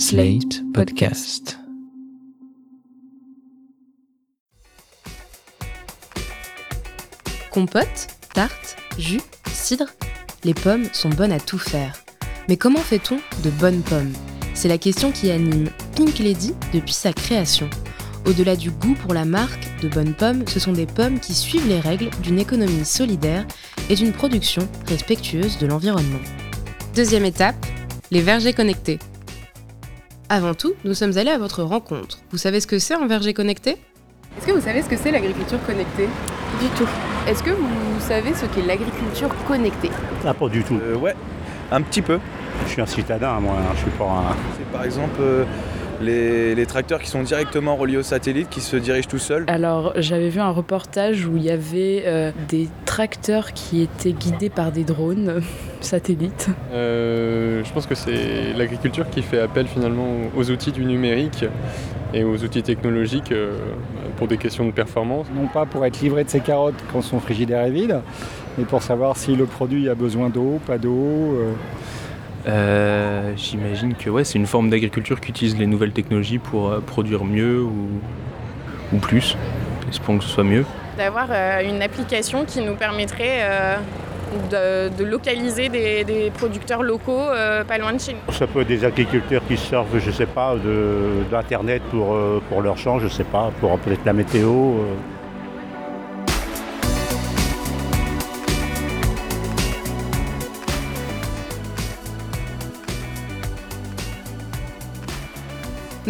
Slate Podcast. Compote, tarte, jus, cidre, les pommes sont bonnes à tout faire. Mais comment fait-on de bonnes pommes? C'est la question qui anime Pink Lady depuis sa création. Au-delà du goût pour la marque de bonnes pommes, ce sont des pommes qui suivent les règles d'une économie solidaire et d'une production respectueuse de l'environnement. Deuxième étape, les vergers connectés. Avant tout, nous sommes allés à votre rencontre. Vous savez ce que c'est un verger connecté? Est-ce que vous savez ce que c'est l'agriculture connectée? Du tout. Est-ce que vous savez ce qu'est l'agriculture connectée? Ah, pas du tout. Euh, ouais, un petit peu. Je suis un citadin, moi, hein, je suis pas un... C'est par exemple euh, les, les tracteurs qui sont directement reliés au satellite, qui se dirigent tout seuls. Alors j'avais vu un reportage où il y avait euh, des tracteurs qui étaient guidés par des drones satellites. Euh, je pense que c'est l'agriculture qui fait appel finalement aux outils du numérique et aux outils technologiques euh, pour des questions de performance. non pas pour être livré de ses carottes quand son frigidaire est vide, mais pour savoir si le produit a besoin d'eau, pas d'eau. Euh, J'imagine que ouais, c'est une forme d'agriculture qui utilise les nouvelles technologies pour euh, produire mieux ou, ou plus. Espérons que ce soit mieux. d'avoir euh, une application qui nous permettrait euh, de, de localiser des, des producteurs locaux euh, pas loin de chez nous. Ça peut être des agriculteurs qui servent, je sais pas, d'Internet pour, euh, pour leur champ, je sais pas, pour peut-être la météo.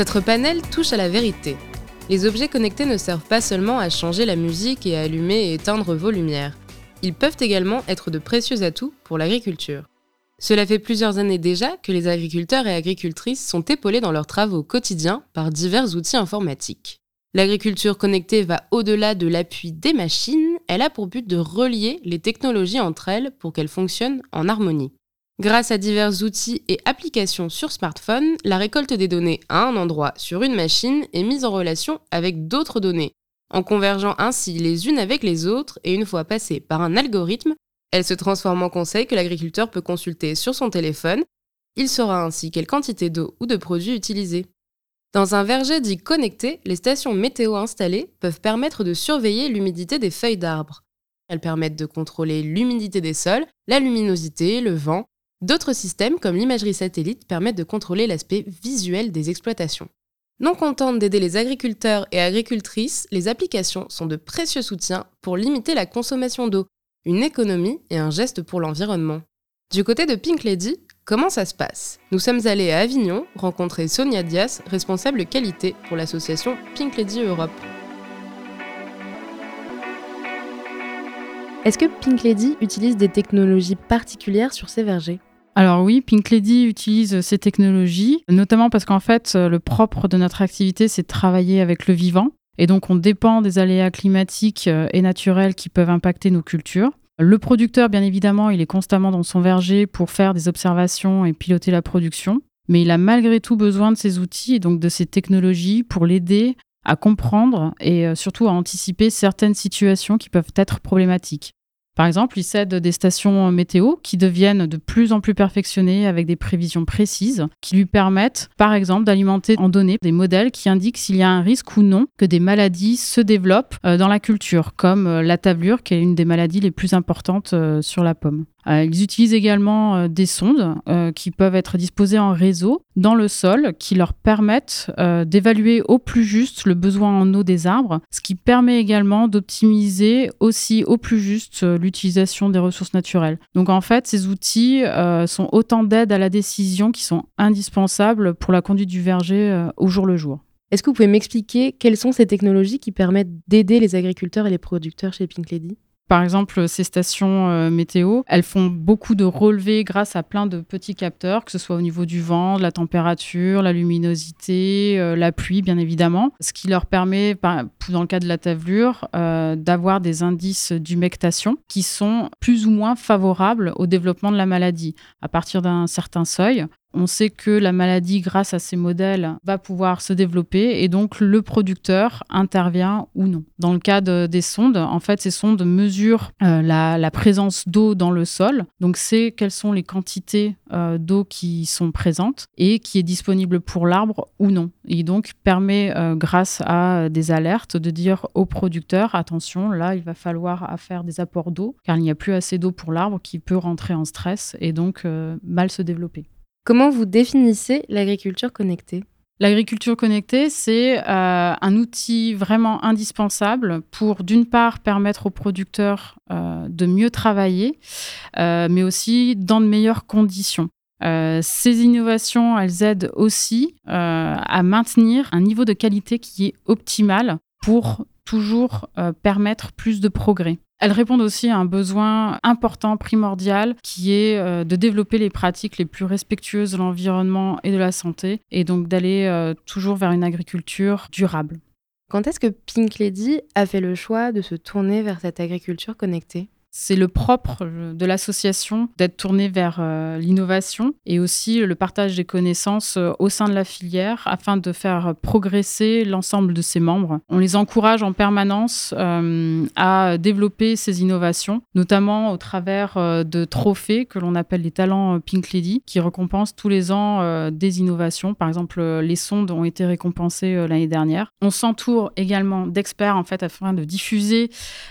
Notre panel touche à la vérité. Les objets connectés ne servent pas seulement à changer la musique et à allumer et éteindre vos lumières. Ils peuvent également être de précieux atouts pour l'agriculture. Cela fait plusieurs années déjà que les agriculteurs et agricultrices sont épaulés dans leurs travaux quotidiens par divers outils informatiques. L'agriculture connectée va au-delà de l'appui des machines, elle a pour but de relier les technologies entre elles pour qu'elles fonctionnent en harmonie. Grâce à divers outils et applications sur smartphone, la récolte des données à un endroit sur une machine est mise en relation avec d'autres données, en convergeant ainsi les unes avec les autres et une fois passées par un algorithme, elles se transforment en conseil que l'agriculteur peut consulter sur son téléphone. Il saura ainsi quelle quantité d'eau ou de produits utiliser. Dans un verger dit connecté, les stations météo installées peuvent permettre de surveiller l'humidité des feuilles d'arbres. Elles permettent de contrôler l'humidité des sols, la luminosité, le vent, D'autres systèmes, comme l'imagerie satellite, permettent de contrôler l'aspect visuel des exploitations. Non contentes d'aider les agriculteurs et agricultrices, les applications sont de précieux soutiens pour limiter la consommation d'eau, une économie et un geste pour l'environnement. Du côté de Pink Lady, comment ça se passe? Nous sommes allés à Avignon rencontrer Sonia Dias, responsable qualité pour l'association Pink Lady Europe. Est-ce que Pink Lady utilise des technologies particulières sur ses vergers? Alors oui, Pink Lady utilise ces technologies, notamment parce qu'en fait, le propre de notre activité, c'est de travailler avec le vivant. Et donc, on dépend des aléas climatiques euh, et naturels qui peuvent impacter nos cultures. Le producteur, bien évidemment, il est constamment dans son verger pour faire des observations et piloter la production. Mais il a malgré tout besoin de ces outils et donc de ces technologies pour l'aider à comprendre et euh, surtout à anticiper certaines situations qui peuvent être problématiques. Par exemple, il s'aide des stations météo qui deviennent de plus en plus perfectionnées avec des prévisions précises qui lui permettent, par exemple, d'alimenter en données des modèles qui indiquent s'il y a un risque ou non que des maladies se développent euh, dans la culture, comme euh, la tablure, qui est une des maladies les plus importantes euh, sur la pomme. Euh, Ils utilisent également euh, des sondes euh, qui peuvent être disposées en réseau dans le sol qui leur permettent d'évaluer au plus juste le besoin en eau des arbres, ce qui permet également d'optimiser aussi au plus juste l'utilisation des ressources naturelles. Donc en fait, ces outils sont autant d'aides à la décision qui sont indispensables pour la conduite du verger au jour le jour. Est-ce que vous pouvez m'expliquer quelles sont ces technologies qui permettent d'aider les agriculteurs et les producteurs chez Pink Lady Par exemple, ces stations euh, météo, elles font beaucoup de relevés grâce à plein de petits capteurs, que ce soit au niveau du vent, de la température, la luminosité, euh, la pluie, bien évidemment. Ce qui leur permet, dans le cas de la tavelure, euh, d'avoir des indices d'humectation qui sont plus ou moins favorables au développement de la maladie. À partir d'un certain seuil, On sait que la maladie, grâce à ces modèles, va pouvoir se développer et donc le producteur intervient ou non. Dans le cas des sondes, en fait, ces sondes mesurent euh, la, présence d'eau dans le sol. Donc, c'est quelles sont les quantités euh, d'eau qui sont présentes et qui est disponible pour l'arbre ou non. Et donc, permet, euh, grâce à des alertes, de dire au producteur attention, là, il va falloir faire des apports d'eau car il n'y a plus assez d'eau pour l'arbre qui peut rentrer en stress et donc mal se développer. Comment vous définissez l'agriculture connectée? L'agriculture connectée, c'est euh, un outil vraiment indispensable pour, d'une part, permettre aux producteurs euh, de mieux travailler, euh, mais aussi dans de meilleures conditions. ces innovations, elles aident aussi à maintenir un niveau de qualité qui est optimal pour toujours permettre plus de progrès. Elles répondent aussi à un besoin important, primordial, qui est euh, de développer les pratiques les plus respectueuses de l'environnement et de la santé, et donc d'aller euh, toujours vers une agriculture durable. Quand est-ce que Pink Lady a fait le choix de se tourner vers cette agriculture connectée? C'est le propre de l'association d'être tourné vers euh, l'innovation et aussi le partage des connaissances euh, au sein de la filière afin de faire progresser l'ensemble de ses membres. On les encourage en permanence euh, à développer ces innovations, notamment au travers de trophées que l'on appelle les talents Pink Lady, qui récompensent tous les ans des innovations. Par exemple, les sondes ont été récompensées l'année dernière. On s'entoure également d'experts en fait afin de diffuser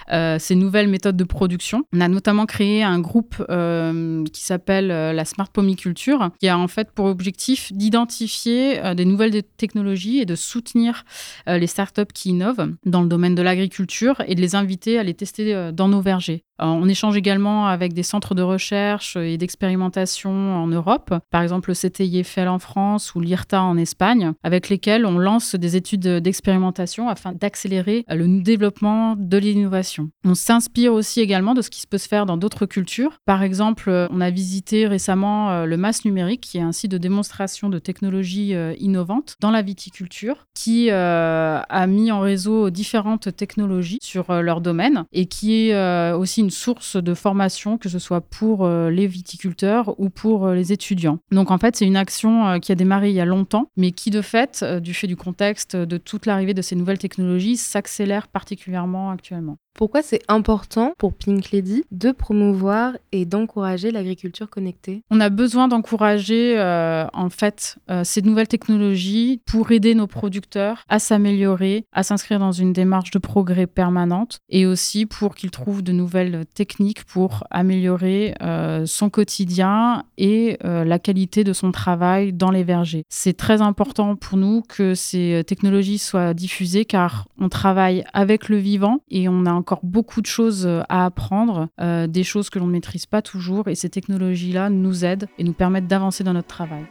ces nouvelles méthodes de production on a notamment créé un groupe euh, qui s'appelle euh, la Smart Pomiculture, qui a en fait pour objectif d'identifier euh, des nouvelles technologies et de soutenir les startups qui innovent dans le domaine de l'agriculture et de les inviter à les tester dans nos vergers. On échange également avec des centres de recherche et d'expérimentation en Europe, par exemple le CTIFL en France ou l'IRTA en Espagne, avec lesquels on lance des études d'expérimentation afin d'accélérer le développement de l'innovation. On s'inspire aussi également de ce qui peut se faire dans d'autres cultures. Par exemple, euh, on a visité récemment euh, le MAS numérique, qui est un site de démonstration de technologies euh, innovantes dans la viticulture, qui a mis en réseau différentes technologies sur leur domaine et qui est aussi source de formation, que ce soit pour les viticulteurs ou pour les étudiants. Donc en fait, c'est une action qui a démarré il y a longtemps, mais qui de fait, du fait du contexte de toute l'arrivée de ces nouvelles technologies, s'accélère particulièrement actuellement. Pourquoi c'est important pour Pink Lady de promouvoir et d'encourager l'agriculture connectée? On a besoin d'encourager euh, en fait euh, ces nouvelles technologies pour aider nos producteurs à s'améliorer, à s'inscrire dans une démarche de progrès permanente et aussi pour qu'ils trouvent de nouvelles techniques pour améliorer euh, son quotidien et la qualité de son travail dans les vergers. C'est très important pour nous que ces technologies soient diffusées car on travaille avec le vivant et on a encore beaucoup de choses euh, à apprendre, euh, des choses que l'on ne maîtrise pas toujours, et ces technologies-là nous aident et nous permettent d'avancer dans notre travail.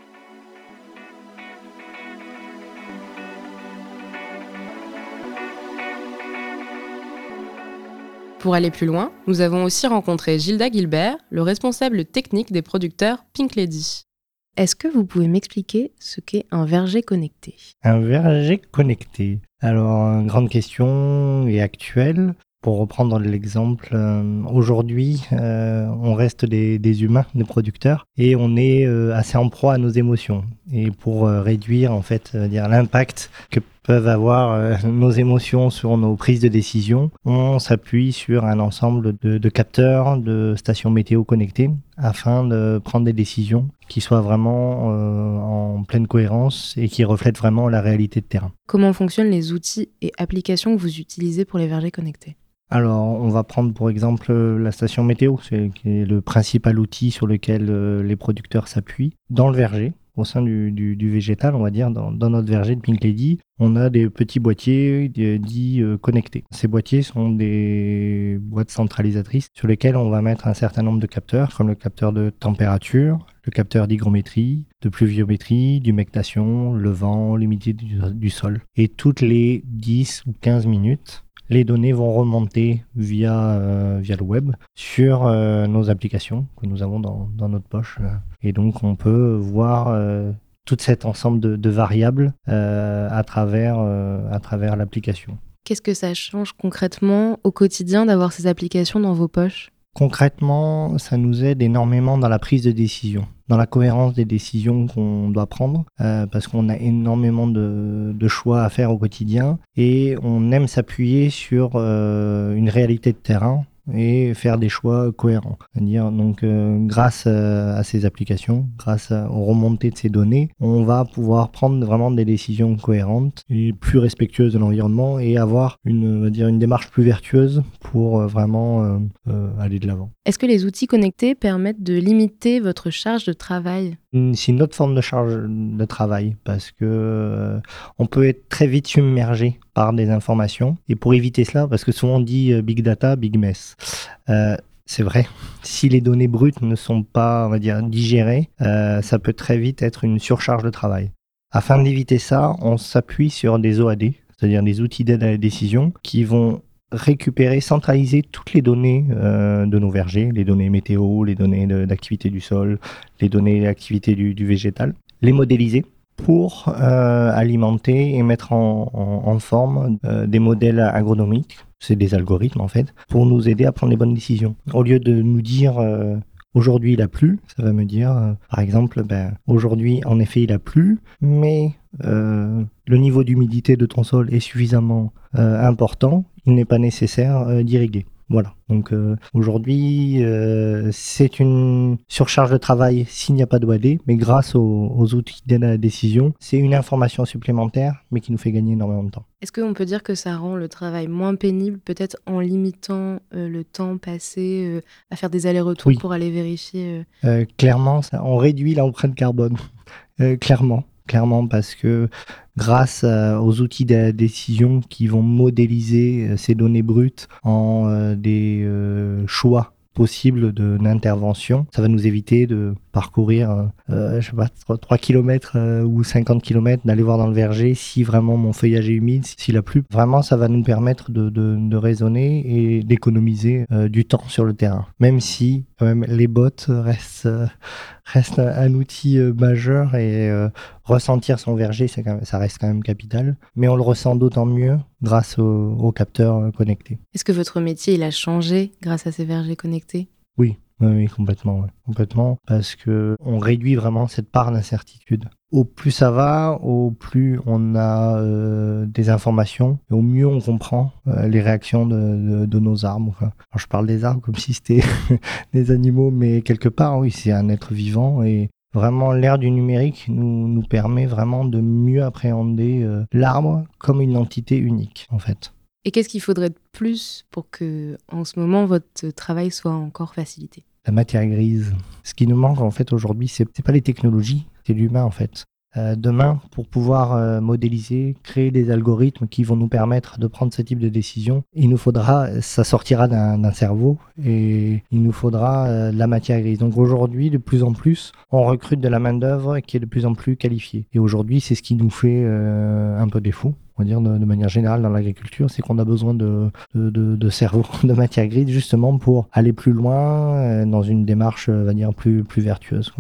Pour aller plus loin, nous avons aussi rencontré Gilda Gilbert, le responsable technique des producteurs Pink Lady. Est-ce que vous pouvez m'expliquer ce qu'est un verger connecté? Un verger connecté. Alors, grande question et actuelle. Pour reprendre l'exemple, euh, aujourd'hui, euh, on reste des, humains, des producteurs, et on est euh, assez en proie à nos émotions. Et pour réduire en fait dire l'impact que peuvent avoir nos émotions sur nos prises de décision, on s'appuie sur un ensemble de, de, capteurs, de stations météo connectées, afin de prendre des décisions qui soient vraiment en pleine cohérence et qui reflètent vraiment la réalité de terrain. Comment fonctionnent les outils et applications que vous utilisez pour les vergers connectés? Alors, on va prendre pour exemple la station météo, c'est le principal outil sur lequel euh, les producteurs s'appuient. Dans le verger, au sein du, végétal, on va dire, dans, notre verger de Pink Lady, on a des petits boîtiers dits euh, connectés. Ces boîtiers sont des boîtes centralisatrices sur lesquelles on va mettre un certain nombre de capteurs, comme le capteur de température, le capteur d'hygrométrie, de pluviométrie, d'humectation, le vent, l'humidité du sol. Et toutes les 10 ou 15 minutes, les données vont remonter via, euh, via le web sur euh, nos applications que nous avons dans, notre poche. Et donc on peut voir euh, tout cet ensemble de, variables à travers, à travers l'application. Qu'est-ce que ça change concrètement au quotidien d'avoir ces applications dans vos poches? Concrètement, ça nous aide énormément dans la prise de décision, dans la cohérence des décisions qu'on doit prendre, euh, parce qu'on a énormément de, choix à faire au quotidien et on aime s'appuyer sur euh, une réalité de terrain et faire des choix cohérents. C'est-à-dire, donc, euh, grâce euh, à ces applications, grâce aux remontées de ces données, on va pouvoir prendre vraiment des décisions cohérentes et plus respectueuses de l'environnement et avoir une, va dire, une démarche plus vertueuse pour euh, vraiment aller de l'avant. Est-ce que les outils connectés permettent de limiter votre charge de travail? C'est une autre forme de charge de travail parce que on peut être très vite submergé par des informations. Et pour éviter cela, parce que souvent on dit big data, big mess. Euh, c'est vrai. Si les données brutes ne sont pas, on va dire, digérées, euh, ça peut très vite être une surcharge de travail. Afin d'éviter ça, on s'appuie sur des OAD, c'est-à-dire des outils d'aide à la décision, qui vont récupérer, centraliser toutes les données euh, de nos vergers, les données météo, les données d'activité du sol, les données d'activité du, du, végétal, les modéliser pour alimenter et mettre en, forme des modèles agronomiques c'est des algorithmes en fait, pour nous aider à prendre les bonnes décisions. Au lieu de nous dire euh, aujourd'hui il a plu, ça va me dire euh, par exemple ben, aujourd'hui en effet il a plu, mais euh, le niveau d'humidité de ton sol est suffisamment important, il n'est pas nécessaire d'irriguer. Voilà. Donc euh, aujourd'hui, euh, c'est une surcharge de travail s'il n'y a pas de mais grâce aux, outils d'aide à la décision, c'est une information supplémentaire, mais qui nous fait gagner énormément de temps. Est-ce qu'on peut dire que ça rend le travail moins pénible, peut-être en limitant euh, le temps passé à faire des allers-retours pour aller vérifier Clairement, ça, on réduit l'empreinte carbone. clairement clairement parce que grâce euh, aux outils de décision qui vont modéliser euh, ces données brutes en euh, des choix possibles d'intervention, ça va nous éviter de parcourir, je sais pas, 3, km ou 50 km, d'aller voir dans le verger si vraiment mon feuillage est humide, s'il a plu. Vraiment, ça va nous permettre de, de, raisonner et d'économiser du temps sur le terrain. Même si même, les bottes restent reste un, outil euh, majeur et euh, ressentir son verger, ça reste quand même capital. Mais on le ressent d'autant mieux grâce aux, capteurs euh, connectés. Est-ce que votre métier il a changé grâce à ces vergers connectés? Oui, oui, complètement, complètement, parce que on réduit vraiment cette part d'incertitude. Au plus ça va, au plus on a euh, des informations, et au mieux on comprend euh, les réactions de, nos arbres. je parle des arbres comme si c'était des animaux, mais quelque part, oui, c'est un être vivant et Vraiment, l'ère du numérique nous, nous permet vraiment de mieux appréhender euh, l'arbre comme une entité unique, en fait. Et qu'est-ce qu'il faudrait de plus pour que, en ce moment, votre travail soit encore facilité? La matière grise. Ce qui nous manque en fait aujourd'hui, c'est pas les technologies, l'humain en fait. Euh, demain, pour pouvoir euh, modéliser, créer des algorithmes qui vont nous permettre de prendre ce type de décision, il nous faudra, ça sortira d'un cerveau et il nous faudra euh, la matière grise. Donc aujourd'hui, de plus en plus, on recrute de la main-d'œuvre qui est de plus en plus qualifiée. Et aujourd'hui, c'est ce qui nous fait un peu défaut on va dire de, manière générale dans l'agriculture, c'est qu'on a besoin de, de, de, cerveau, de matière grise, justement pour aller plus loin dans une démarche, on va dire, plus, plus vertueuse.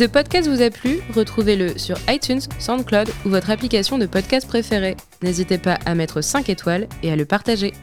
Ce podcast vous a plu, retrouvez-le sur iTunes, SoundCloud ou votre application de podcast préférée. N'hésitez pas à mettre 5 étoiles et à le partager.